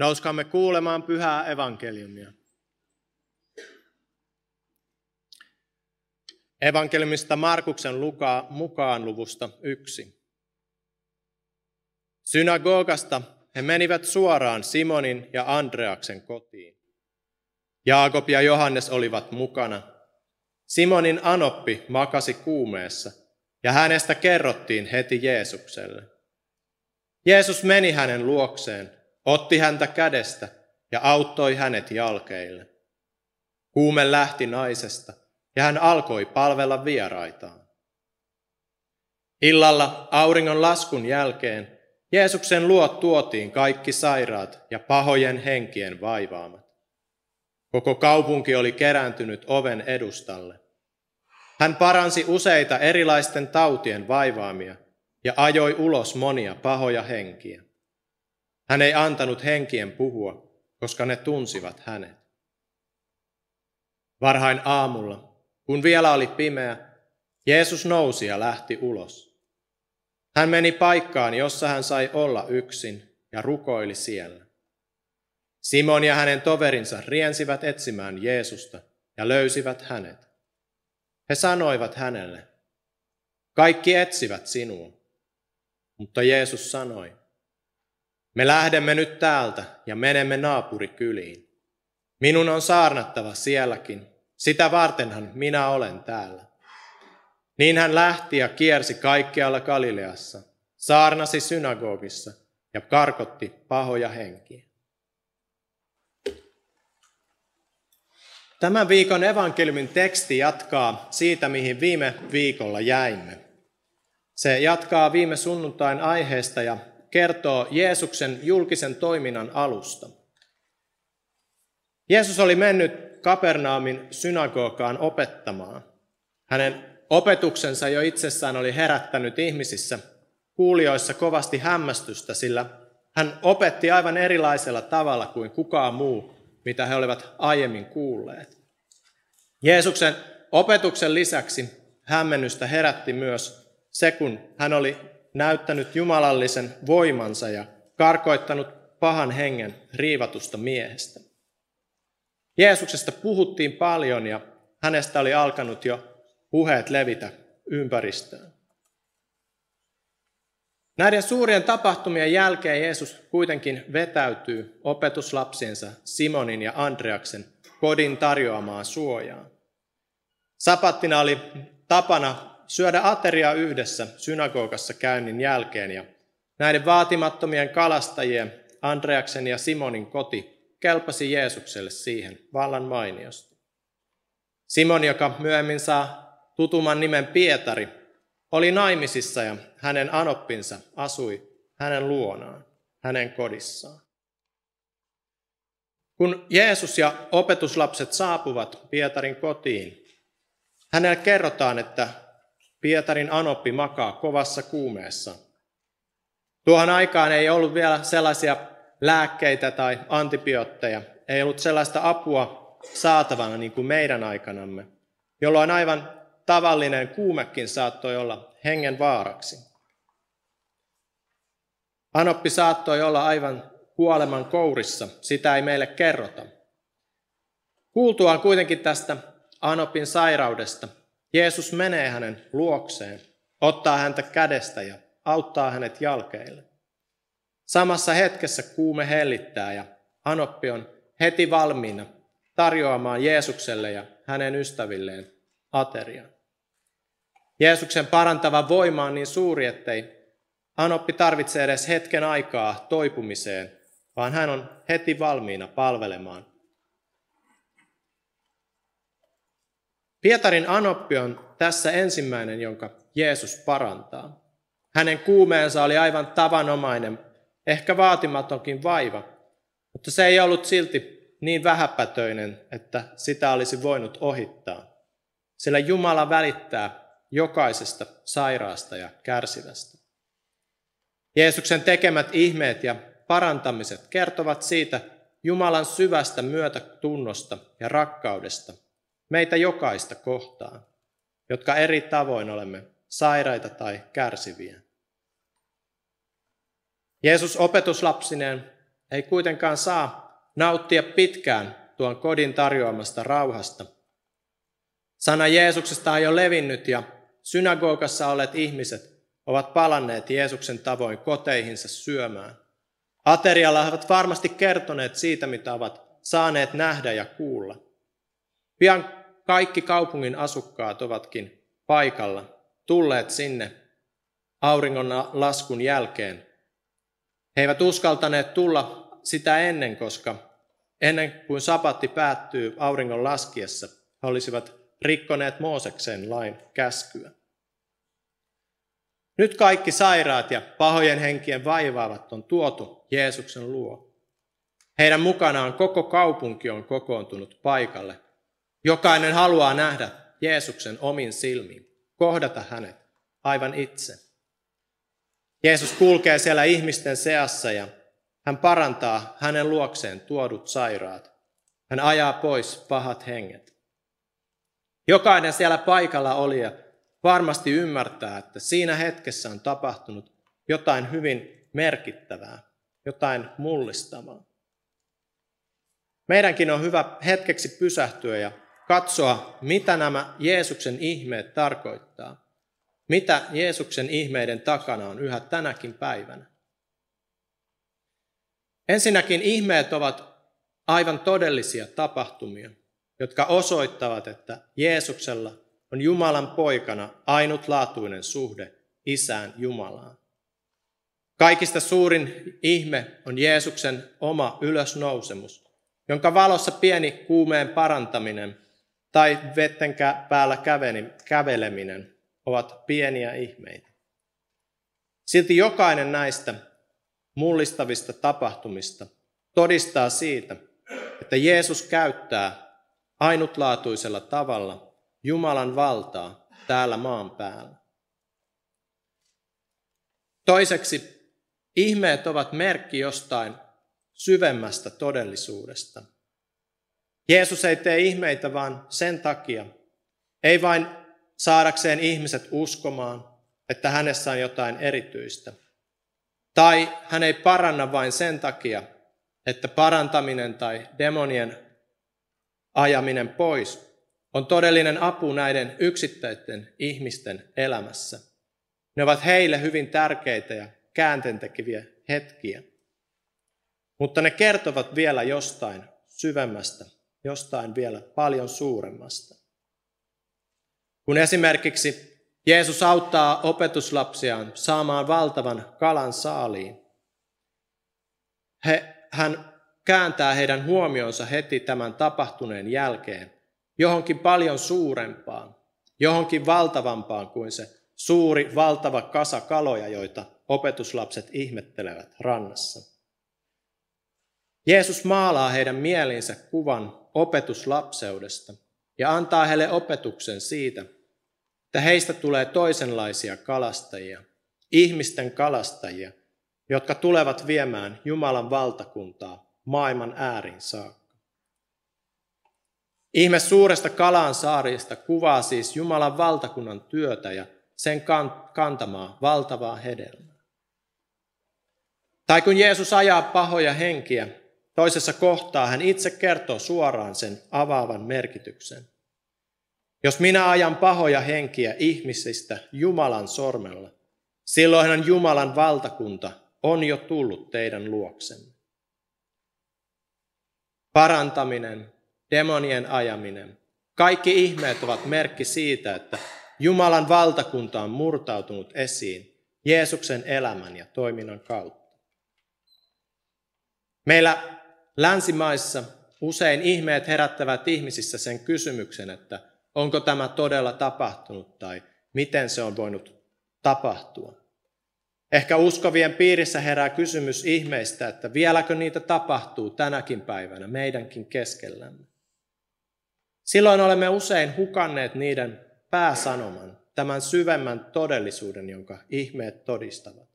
Nouskaamme kuulemaan pyhää evankeliumia. Evankeliumista Markuksen lukaa mukaan luvusta yksi. Synagogasta he menivät suoraan Simonin ja Andreaksen kotiin. Jaakob ja Johannes olivat mukana. Simonin anoppi makasi kuumeessa, ja hänestä kerrottiin heti Jeesukselle. Jeesus meni hänen luokseen, otti häntä kädestä ja auttoi hänet jalkeille. Kuume lähti naisesta, ja hän alkoi palvella vieraitaan. Illalla auringon laskun jälkeen Jeesuksen luo tuotiin kaikki sairaat ja pahojen henkien vaivaamat. Koko kaupunki oli kerääntynyt oven edustalle. Hän paransi useita erilaisten tautien vaivaamia ja ajoi ulos monia pahoja henkiä. Hän ei antanut henkien puhua, koska ne tunsivat hänet. Varhain aamulla, kun vielä oli pimeä, Jeesus nousi ja lähti ulos. Hän meni paikkaan, jossa hän sai olla yksin ja rukoili siellä. Simon ja hänen toverinsa riensivät etsimään Jeesusta ja löysivät hänet. He sanoivat hänelle, kaikki etsivät sinua. Mutta Jeesus sanoi, me lähdemme nyt täältä ja menemme naapurikyliin. Minun on saarnattava sielläkin, sitä vartenhan minä olen täällä. Niin hän lähti ja kiersi kaikkialla Galileassa, saarnasi synagogissa ja karkotti pahoja henkiä. Tämän viikon evankeliumin teksti jatkaa siitä, mihin viime viikolla jäimme. Se jatkaa viime sunnuntain aiheesta ja kertoo Jeesuksen julkisen toiminnan alusta. Jeesus oli mennyt Kapernaamin synagogaan opettamaan. Hänen opetuksensa jo itsessään oli herättänyt ihmisissä kuulijoissa kovasti hämmästystä, sillä hän opetti aivan erilaisella tavalla kuin kukaan muu, mitä he olivat aiemmin kuulleet. Jeesuksen opetuksen lisäksi hämmennystä herätti myös se, kun hän oli näyttänyt jumalallisen voimansa ja karkoittanut pahan hengen riivatusta miehestä. Jeesuksesta puhuttiin paljon ja hänestä oli alkanut jo puheet levitä ympäristöön. Näiden suurien tapahtumien jälkeen Jeesus kuitenkin vetäytyy opetuslapsiensa Simonin ja Andreaksen kodin tarjoamaan suojaan. Sapattina oli tapana syödä ateria yhdessä synagogassa käynnin jälkeen ja näiden vaatimattomien kalastajien Andreaksen ja Simonin koti kelpasi Jeesukselle siihen vallan mainiosta. Simon, joka myöhemmin saa tutuman nimen Pietari, oli naimisissa ja hänen anoppinsa asui hänen luonaan, hänen kodissaan. Kun Jeesus ja opetuslapset saapuvat Pietarin kotiin, hänelle kerrotaan, että Pietarin anoppi makaa kovassa kuumeessa. Tuohon aikaan ei ollut vielä sellaisia lääkkeitä tai antibiootteja, ei ollut sellaista apua saatavana niin kuin meidän aikanamme, jolloin aivan tavallinen kuumekin saattoi olla hengen vaaraksi. Anoppi saattoi olla aivan kuoleman kourissa, sitä ei meille kerrota. Kuultuaan kuitenkin tästä Anopin sairaudesta, Jeesus menee hänen luokseen, ottaa häntä kädestä ja auttaa hänet jalkeille. Samassa hetkessä kuume hellittää ja Anoppi on heti valmiina tarjoamaan Jeesukselle ja hänen ystävilleen aterian. Jeesuksen parantava voima on niin suuri, ettei Anoppi tarvitse edes hetken aikaa toipumiseen, vaan hän on heti valmiina palvelemaan Pietarin anoppi on tässä ensimmäinen, jonka Jeesus parantaa. Hänen kuumeensa oli aivan tavanomainen, ehkä vaatimatonkin vaiva, mutta se ei ollut silti niin vähäpätöinen, että sitä olisi voinut ohittaa. Sillä Jumala välittää jokaisesta sairaasta ja kärsivästä. Jeesuksen tekemät ihmeet ja parantamiset kertovat siitä Jumalan syvästä myötätunnosta ja rakkaudesta, meitä jokaista kohtaan, jotka eri tavoin olemme sairaita tai kärsiviä. Jeesus opetuslapsineen ei kuitenkaan saa nauttia pitkään tuon kodin tarjoamasta rauhasta. Sana Jeesuksesta on jo levinnyt ja synagogassa olleet ihmiset ovat palanneet Jeesuksen tavoin koteihinsa syömään. Aterialla ovat varmasti kertoneet siitä, mitä ovat saaneet nähdä ja kuulla. Pian kaikki kaupungin asukkaat ovatkin paikalla, tulleet sinne auringon laskun jälkeen. He eivät uskaltaneet tulla sitä ennen, koska ennen kuin sapatti päättyy auringon laskiessa, he olisivat rikkoneet Mooseksen lain käskyä. Nyt kaikki sairaat ja pahojen henkien vaivaavat on tuotu Jeesuksen luo. Heidän mukanaan koko kaupunki on kokoontunut paikalle. Jokainen haluaa nähdä Jeesuksen omin silmiin, kohdata hänet aivan itse. Jeesus kulkee siellä ihmisten seassa ja hän parantaa hänen luokseen tuodut sairaat. Hän ajaa pois pahat henget. Jokainen siellä paikalla oli ja varmasti ymmärtää, että siinä hetkessä on tapahtunut jotain hyvin merkittävää, jotain mullistavaa. Meidänkin on hyvä hetkeksi pysähtyä ja katsoa, mitä nämä Jeesuksen ihmeet tarkoittaa. Mitä Jeesuksen ihmeiden takana on yhä tänäkin päivänä. Ensinnäkin ihmeet ovat aivan todellisia tapahtumia, jotka osoittavat, että Jeesuksella on Jumalan poikana ainutlaatuinen suhde Isään Jumalaan. Kaikista suurin ihme on Jeesuksen oma ylösnousemus, jonka valossa pieni kuumeen parantaminen tai vetten päällä käveleminen ovat pieniä ihmeitä. Silti jokainen näistä mullistavista tapahtumista todistaa siitä, että Jeesus käyttää ainutlaatuisella tavalla Jumalan valtaa täällä maan päällä. Toiseksi, ihmeet ovat merkki jostain syvemmästä todellisuudesta. Jeesus ei tee ihmeitä vaan sen takia, ei vain saadakseen ihmiset uskomaan, että hänessä on jotain erityistä. Tai hän ei paranna vain sen takia, että parantaminen tai demonien ajaminen pois on todellinen apu näiden yksittäisten ihmisten elämässä. Ne ovat heille hyvin tärkeitä ja kääntentekiviä hetkiä. Mutta ne kertovat vielä jostain syvemmästä, jostain vielä paljon suuremmasta. Kun esimerkiksi Jeesus auttaa opetuslapsiaan saamaan valtavan kalan saaliin, he, hän kääntää heidän huomionsa heti tämän tapahtuneen jälkeen johonkin paljon suurempaan, johonkin valtavampaan kuin se suuri, valtava kasa kaloja, joita opetuslapset ihmettelevät rannassa. Jeesus maalaa heidän mieliinsä kuvan opetuslapseudesta ja antaa heille opetuksen siitä, että heistä tulee toisenlaisia kalastajia, ihmisten kalastajia, jotka tulevat viemään Jumalan valtakuntaa maailman äärin saakka. Ihme suuresta kalan saarista kuvaa siis Jumalan valtakunnan työtä ja sen kantamaa valtavaa hedelmää. Tai kun Jeesus ajaa pahoja henkiä, toisessa kohtaa hän itse kertoo suoraan sen avaavan merkityksen. Jos minä ajan pahoja henkiä ihmisistä Jumalan sormella, silloinhan Jumalan valtakunta on jo tullut teidän luoksenne. Parantaminen, demonien ajaminen, kaikki ihmeet ovat merkki siitä, että Jumalan valtakunta on murtautunut esiin Jeesuksen elämän ja toiminnan kautta. Meillä länsimaissa usein ihmeet herättävät ihmisissä sen kysymyksen, että onko tämä todella tapahtunut tai miten se on voinut tapahtua. Ehkä uskovien piirissä herää kysymys ihmeistä, että vieläkö niitä tapahtuu tänäkin päivänä meidänkin keskellämme. Silloin olemme usein hukanneet niiden pääsanoman, tämän syvemmän todellisuuden, jonka ihmeet todistavat.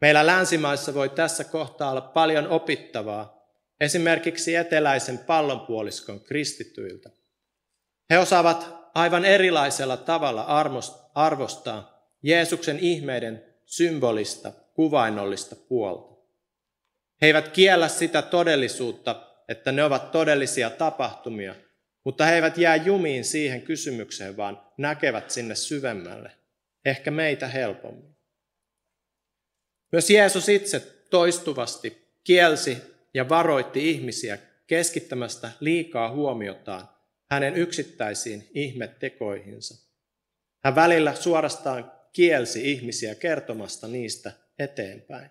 Meillä länsimaissa voi tässä kohtaa olla paljon opittavaa, esimerkiksi eteläisen pallonpuoliskon kristittyiltä. He osaavat aivan erilaisella tavalla arvostaa Jeesuksen ihmeiden symbolista, kuvainnollista puolta. He eivät kiellä sitä todellisuutta, että ne ovat todellisia tapahtumia, mutta he eivät jää jumiin siihen kysymykseen, vaan näkevät sinne syvemmälle, ehkä meitä helpommin. Myös Jeesus itse toistuvasti kielsi ja varoitti ihmisiä keskittämästä liikaa huomiotaan hänen yksittäisiin ihmettekoihinsa. Hän välillä suorastaan kielsi ihmisiä kertomasta niistä eteenpäin.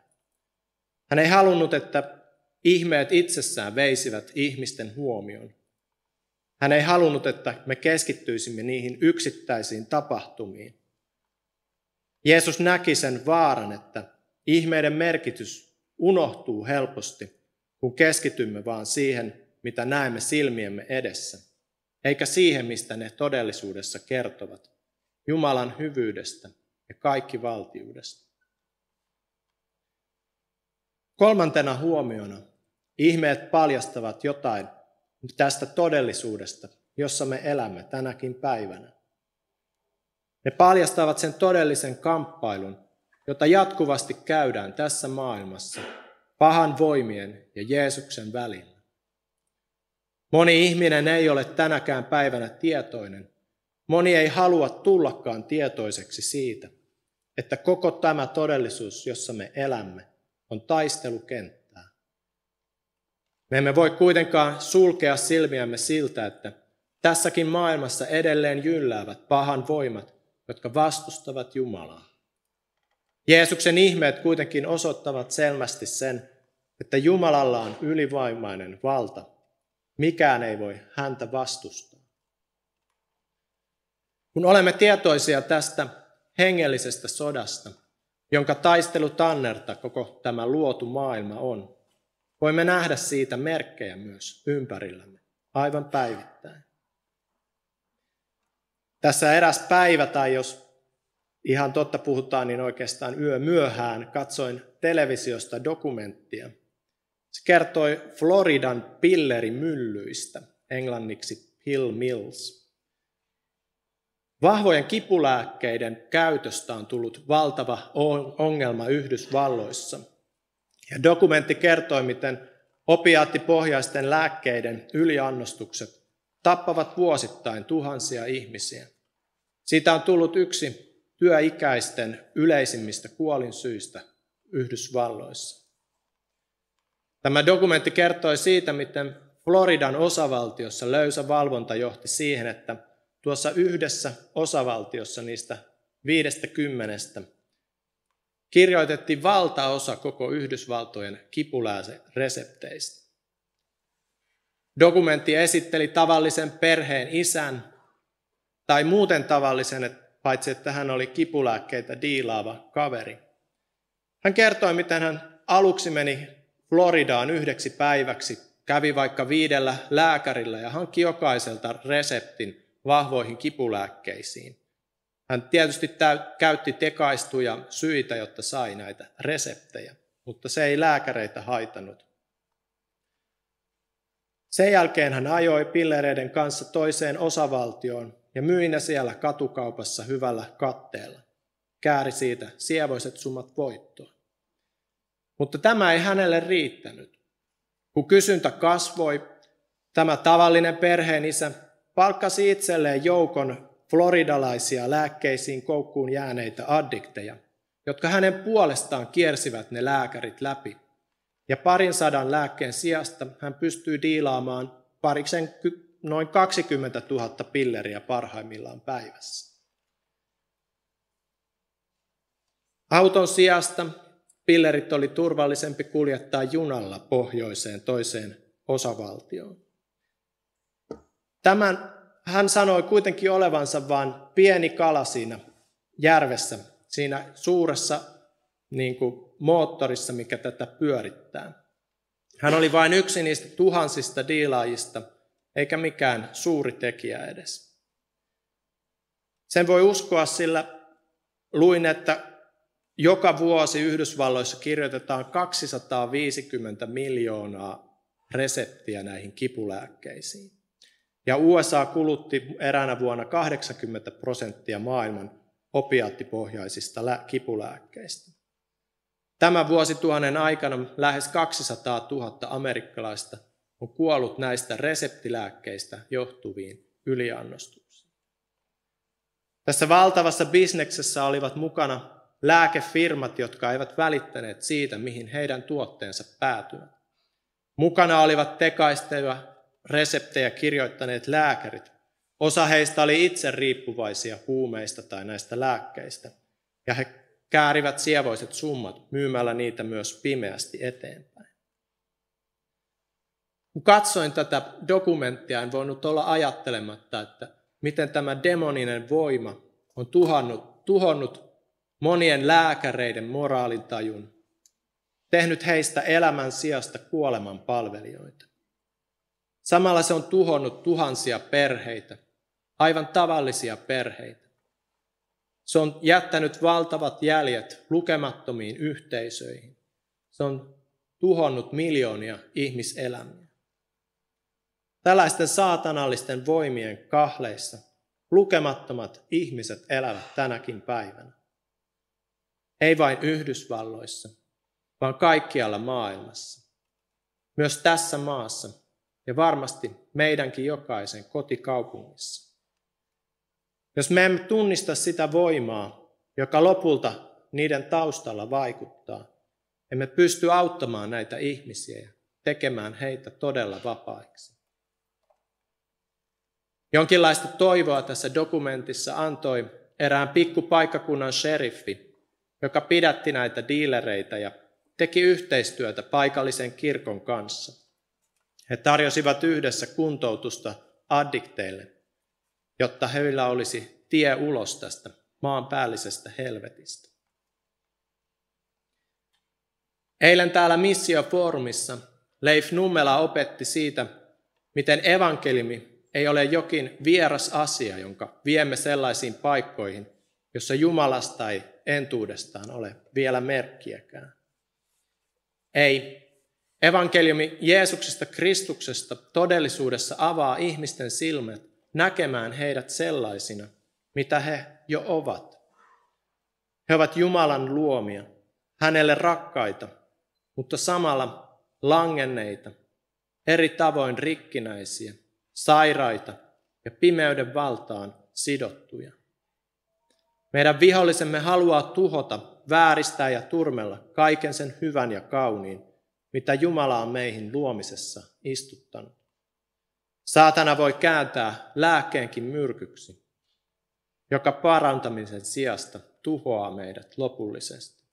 Hän ei halunnut, että ihmeet itsessään veisivät ihmisten huomion. Hän ei halunnut, että me keskittyisimme niihin yksittäisiin tapahtumiin. Jeesus näki sen vaaran, että ihmeiden merkitys unohtuu helposti, kun keskitymme vaan siihen, mitä näemme silmiemme edessä, eikä siihen, mistä ne todellisuudessa kertovat, Jumalan hyvyydestä ja kaikki valtiudesta. Kolmantena huomiona ihmeet paljastavat jotain tästä todellisuudesta, jossa me elämme tänäkin päivänä. Ne paljastavat sen todellisen kamppailun, jota jatkuvasti käydään tässä maailmassa pahan voimien ja Jeesuksen välillä. Moni ihminen ei ole tänäkään päivänä tietoinen. Moni ei halua tullakaan tietoiseksi siitä, että koko tämä todellisuus, jossa me elämme, on taistelukenttää. Me emme voi kuitenkaan sulkea silmiämme siltä, että tässäkin maailmassa edelleen jylläävät pahan voimat, jotka vastustavat Jumalaa. Jeesuksen ihmeet kuitenkin osoittavat selvästi sen, että Jumalalla on ylivoimainen valta. Mikään ei voi häntä vastustaa. Kun olemme tietoisia tästä hengellisestä sodasta, jonka taistelu tannerta koko tämä luotu maailma on, voimme nähdä siitä merkkejä myös ympärillämme, aivan päivittäin. Tässä eräs päivä, tai jos ihan totta puhutaan, niin oikeastaan yö myöhään katsoin televisiosta dokumenttia. Se kertoi Floridan pillerimyllyistä, englanniksi pill mills. Vahvojen kipulääkkeiden käytöstä on tullut valtava ongelma Yhdysvalloissa. Ja dokumentti kertoi, miten opiaattipohjaisten lääkkeiden yliannostukset tappavat vuosittain tuhansia ihmisiä. Siitä on tullut yksi työikäisten yleisimmistä kuolinsyistä Yhdysvalloissa. Tämä dokumentti kertoi siitä, miten Floridan osavaltiossa löysä valvonta johti siihen, että tuossa yhdessä osavaltiossa niistä viidestä kymmenestä kirjoitettiin valtaosa koko Yhdysvaltojen resepteistä. Dokumentti esitteli tavallisen perheen isän tai muuten tavallisen, paitsi että hän oli kipulääkkeitä diilaava kaveri. Hän kertoi, miten hän aluksi meni Floridaan yhdeksi päiväksi, kävi vaikka viidellä lääkärillä ja hankki jokaiselta reseptin vahvoihin kipulääkkeisiin. Hän tietysti käytti tekaistuja syitä, jotta sai näitä reseptejä, mutta se ei lääkäreitä haitanut. Sen jälkeen hän ajoi pillereiden kanssa toiseen osavaltioon ja myi ne siellä katukaupassa hyvällä katteella. Kääri siitä sievoiset summat voittoa. Mutta tämä ei hänelle riittänyt. Kun kysyntä kasvoi, tämä tavallinen perheenisä palkkasi itselleen joukon floridalaisia lääkkeisiin koukkuun jääneitä addikteja, jotka hänen puolestaan kiersivät ne lääkärit läpi. Ja parin sadan lääkkeen sijasta hän pystyy diilaamaan pariksen noin 20 000 pilleriä parhaimmillaan päivässä. Auton sijasta pillerit oli turvallisempi kuljettaa junalla pohjoiseen toiseen osavaltioon. Tämän hän sanoi kuitenkin olevansa vain pieni kala siinä järvessä, siinä suuressa niin kuin, moottorissa, mikä tätä pyörittää. Hän oli vain yksi niistä tuhansista diilaajista, eikä mikään suuri tekijä edes. Sen voi uskoa, sillä luin, että joka vuosi Yhdysvalloissa kirjoitetaan 250 miljoonaa reseptiä näihin kipulääkkeisiin. Ja USA kulutti eräänä vuonna 80 prosenttia maailman opiaattipohjaisista kipulääkkeistä. Tämän vuosituhannen aikana lähes 200 000 amerikkalaista on kuollut näistä reseptilääkkeistä johtuviin yliannostuksiin. Tässä valtavassa bisneksessä olivat mukana lääkefirmat, jotka eivät välittäneet siitä, mihin heidän tuotteensa päätyvät. Mukana olivat tekaistelua reseptejä kirjoittaneet lääkärit. Osa heistä oli itse riippuvaisia huumeista tai näistä lääkkeistä, ja he käärivät sievoiset summat myymällä niitä myös pimeästi eteenpäin. Kun katsoin tätä dokumenttia, en voinut olla ajattelematta, että miten tämä demoninen voima on tuhannut, tuhonnut monien lääkäreiden moraalitajun, tehnyt heistä elämän sijasta kuoleman palvelijoita. Samalla se on tuhonnut tuhansia perheitä, aivan tavallisia perheitä. Se on jättänyt valtavat jäljet lukemattomiin yhteisöihin. Se on tuhonnut miljoonia ihmiselämiä. Tällaisten saatanallisten voimien kahleissa lukemattomat ihmiset elävät tänäkin päivänä. Ei vain Yhdysvalloissa, vaan kaikkialla maailmassa. Myös tässä maassa ja varmasti meidänkin jokaisen kotikaupungissa. Jos me emme tunnista sitä voimaa, joka lopulta niiden taustalla vaikuttaa, emme pysty auttamaan näitä ihmisiä ja tekemään heitä todella vapaiksi. Jonkinlaista toivoa tässä dokumentissa antoi erään pikkupaikkakunnan sheriffi, joka pidätti näitä diilereitä ja teki yhteistyötä paikallisen kirkon kanssa. He tarjosivat yhdessä kuntoutusta addikteille, jotta heillä olisi tie ulos tästä maanpäällisestä helvetistä. Eilen täällä Missio-foorumissa Leif Nummela opetti siitä, miten evankelimi ei ole jokin vieras asia, jonka viemme sellaisiin paikkoihin, jossa Jumalasta ei entuudestaan ole vielä merkkiäkään. Ei. Evankeliumi Jeesuksesta Kristuksesta todellisuudessa avaa ihmisten silmät näkemään heidät sellaisina, mitä he jo ovat. He ovat Jumalan luomia, hänelle rakkaita, mutta samalla langenneita, eri tavoin rikkinäisiä, sairaita ja pimeyden valtaan sidottuja. Meidän vihollisemme haluaa tuhota, vääristää ja turmella kaiken sen hyvän ja kauniin, mitä Jumala on meihin luomisessa istuttanut. Saatana voi kääntää lääkkeenkin myrkyksi, joka parantamisen sijasta tuhoaa meidät lopullisesti.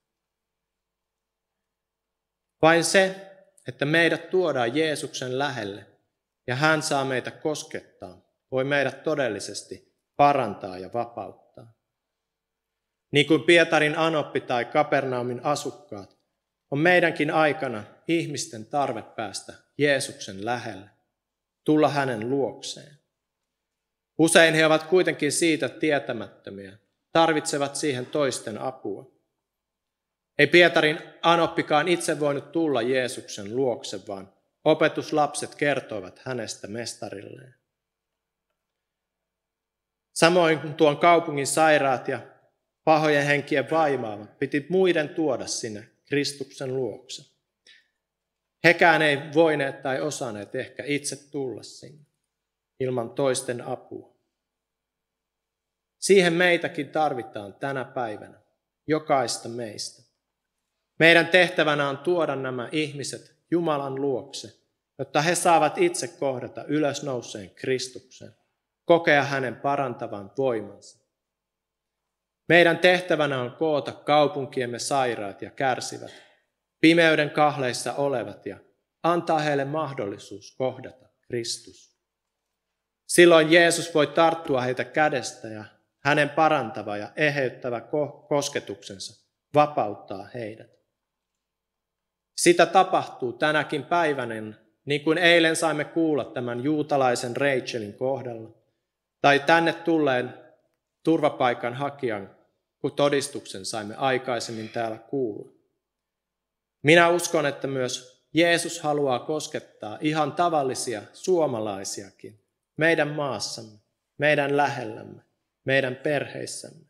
Vain se, että meidät tuodaan Jeesuksen lähelle ja hän saa meitä koskettaa, voi meidät todellisesti parantaa ja vapauttaa. Niin kuin Pietarin Anoppi tai Kapernaumin asukkaat, on meidänkin aikana ihmisten tarve päästä Jeesuksen lähelle, tulla hänen luokseen. Usein he ovat kuitenkin siitä tietämättömiä, tarvitsevat siihen toisten apua. Ei Pietarin Anoppikaan itse voinut tulla Jeesuksen luokse, vaan opetuslapset kertoivat hänestä mestarilleen. Samoin kuin tuon kaupungin sairaat ja pahojen henkien vaimaavat, piti muiden tuoda sinne Kristuksen luokse. Hekään ei voineet tai osanneet ehkä itse tulla sinne ilman toisten apua. Siihen meitäkin tarvitaan tänä päivänä, jokaista meistä. Meidän tehtävänä on tuoda nämä ihmiset Jumalan luokse, jotta he saavat itse kohdata ylösnouseen Kristuksen, kokea hänen parantavan voimansa meidän tehtävänä on koota kaupunkiemme sairaat ja kärsivät, pimeyden kahleissa olevat ja antaa heille mahdollisuus kohdata Kristus. Silloin Jeesus voi tarttua heitä kädestä ja hänen parantava ja eheyttävä kosketuksensa vapauttaa heidät. Sitä tapahtuu tänäkin päivänen, niin kuin eilen saimme kuulla tämän juutalaisen Rachelin kohdalla, tai tänne tulleen turvapaikan hakijan kun todistuksen saimme aikaisemmin täällä kuulla. Minä uskon, että myös Jeesus haluaa koskettaa ihan tavallisia suomalaisiakin meidän maassamme, meidän lähellämme, meidän perheissämme.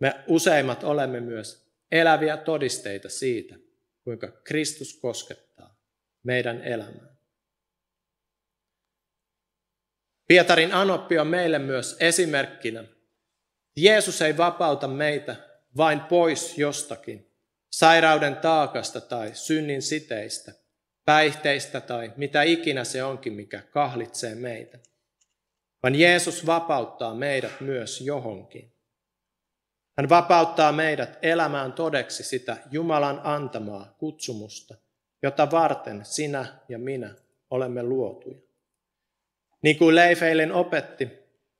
Me useimmat olemme myös eläviä todisteita siitä, kuinka Kristus koskettaa meidän elämää. Pietarin anoppi on meille myös esimerkkinä. Jeesus ei vapauta meitä vain pois jostakin, sairauden taakasta tai synnin siteistä, päihteistä tai mitä ikinä se onkin, mikä kahlitsee meitä. Vaan Jeesus vapauttaa meidät myös johonkin. Hän vapauttaa meidät elämään todeksi sitä Jumalan antamaa kutsumusta, jota varten sinä ja minä olemme luotuja. Niin kuin Leif eilen opetti,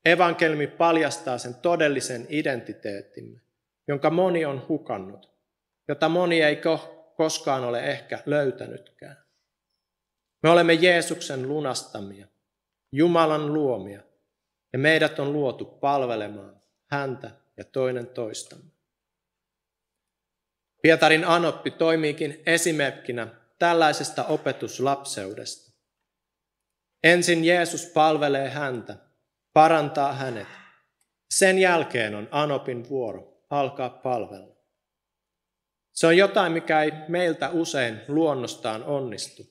evankelmi paljastaa sen todellisen identiteettimme, jonka moni on hukannut, jota moni ei koskaan ole ehkä löytänytkään. Me olemme Jeesuksen lunastamia, Jumalan luomia, ja meidät on luotu palvelemaan häntä ja toinen toistamme. Pietarin Anoppi toimiikin esimerkkinä tällaisesta opetuslapseudesta. Ensin Jeesus palvelee häntä, parantaa hänet. Sen jälkeen on Anopin vuoro alkaa palvella. Se on jotain, mikä ei meiltä usein luonnostaan onnistu.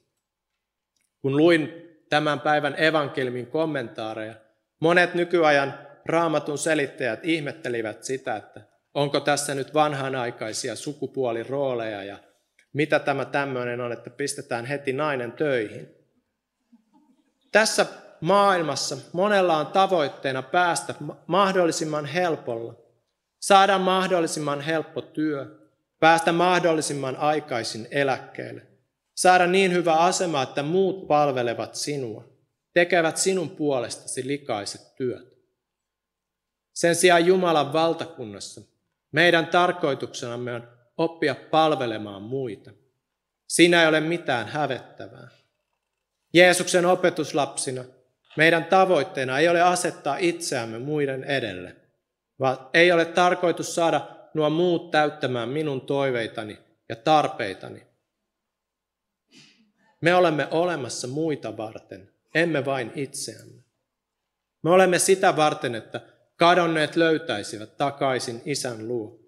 Kun luin tämän päivän evankelmin kommentaareja, monet nykyajan raamatun selittäjät ihmettelivät sitä, että onko tässä nyt vanhanaikaisia sukupuolirooleja ja mitä tämä tämmöinen on, että pistetään heti nainen töihin. Tässä maailmassa monella on tavoitteena päästä mahdollisimman helpolla, saada mahdollisimman helppo työ, päästä mahdollisimman aikaisin eläkkeelle, saada niin hyvä asema, että muut palvelevat sinua, tekevät sinun puolestasi likaiset työt. Sen sijaan Jumalan valtakunnassa meidän tarkoituksenamme on oppia palvelemaan muita. Siinä ei ole mitään hävettävää. Jeesuksen opetuslapsina meidän tavoitteena ei ole asettaa itseämme muiden edelle, vaan ei ole tarkoitus saada nuo muut täyttämään minun toiveitani ja tarpeitani. Me olemme olemassa muita varten, emme vain itseämme. Me olemme sitä varten, että kadonneet löytäisivät takaisin isän luo.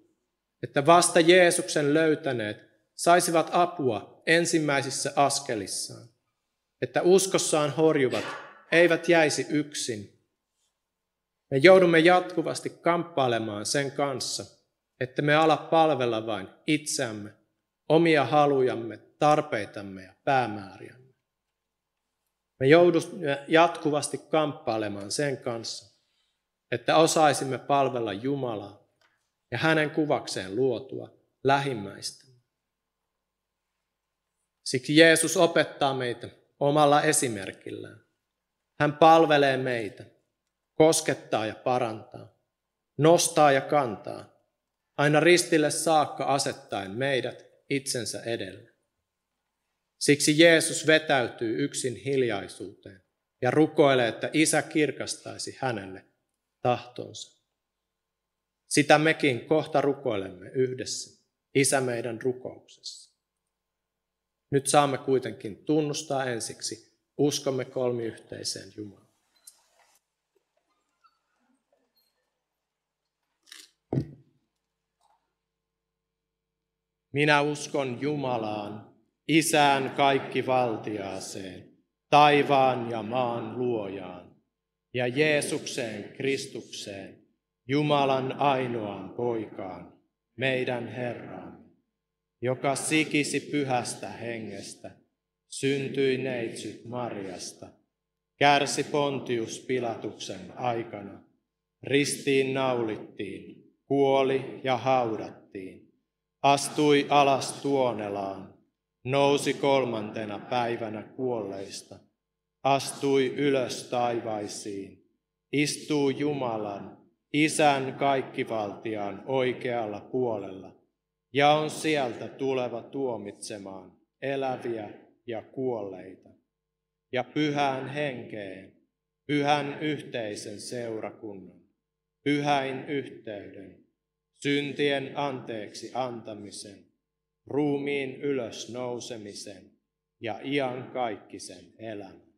Että vasta Jeesuksen löytäneet saisivat apua ensimmäisissä askelissaan. Että uskossaan horjuvat eivät jäisi yksin. Me joudumme jatkuvasti kamppailemaan sen kanssa, että me ala palvella vain itseämme, omia halujamme, tarpeitamme ja päämääriämme. Me joudumme jatkuvasti kamppailemaan sen kanssa, että osaisimme palvella Jumalaa ja hänen kuvakseen luotua lähimmäistä. Siksi Jeesus opettaa meitä omalla esimerkillään. Hän palvelee meitä, koskettaa ja parantaa, nostaa ja kantaa, aina ristille saakka asettaen meidät itsensä edelle. Siksi Jeesus vetäytyy yksin hiljaisuuteen ja rukoilee, että Isä kirkastaisi hänelle tahtonsa. Sitä mekin kohta rukoilemme yhdessä, Isä meidän rukouksessa. Nyt saamme kuitenkin tunnustaa ensiksi uskomme kolmiyhteiseen Jumalaan. Minä uskon Jumalaan, Isään kaikki valtiaaseen, taivaan ja maan luojaan ja Jeesukseen Kristukseen, Jumalan ainoaan poikaan, meidän Herraan, joka sikisi pyhästä hengestä, syntyi neitsyt Marjasta, kärsi Pontius Pilatuksen aikana, ristiin naulittiin, kuoli ja haudattiin, astui alas tuonelaan, nousi kolmantena päivänä kuolleista – astui ylös taivaisiin, istuu Jumalan, Isän kaikkivaltiaan oikealla puolella, ja on sieltä tuleva tuomitsemaan eläviä ja kuolleita. Ja pyhään henkeen, pyhän yhteisen seurakunnan, pyhäin yhteyden, syntien anteeksi antamisen, ruumiin ylös nousemisen ja ian kaikkisen elämän.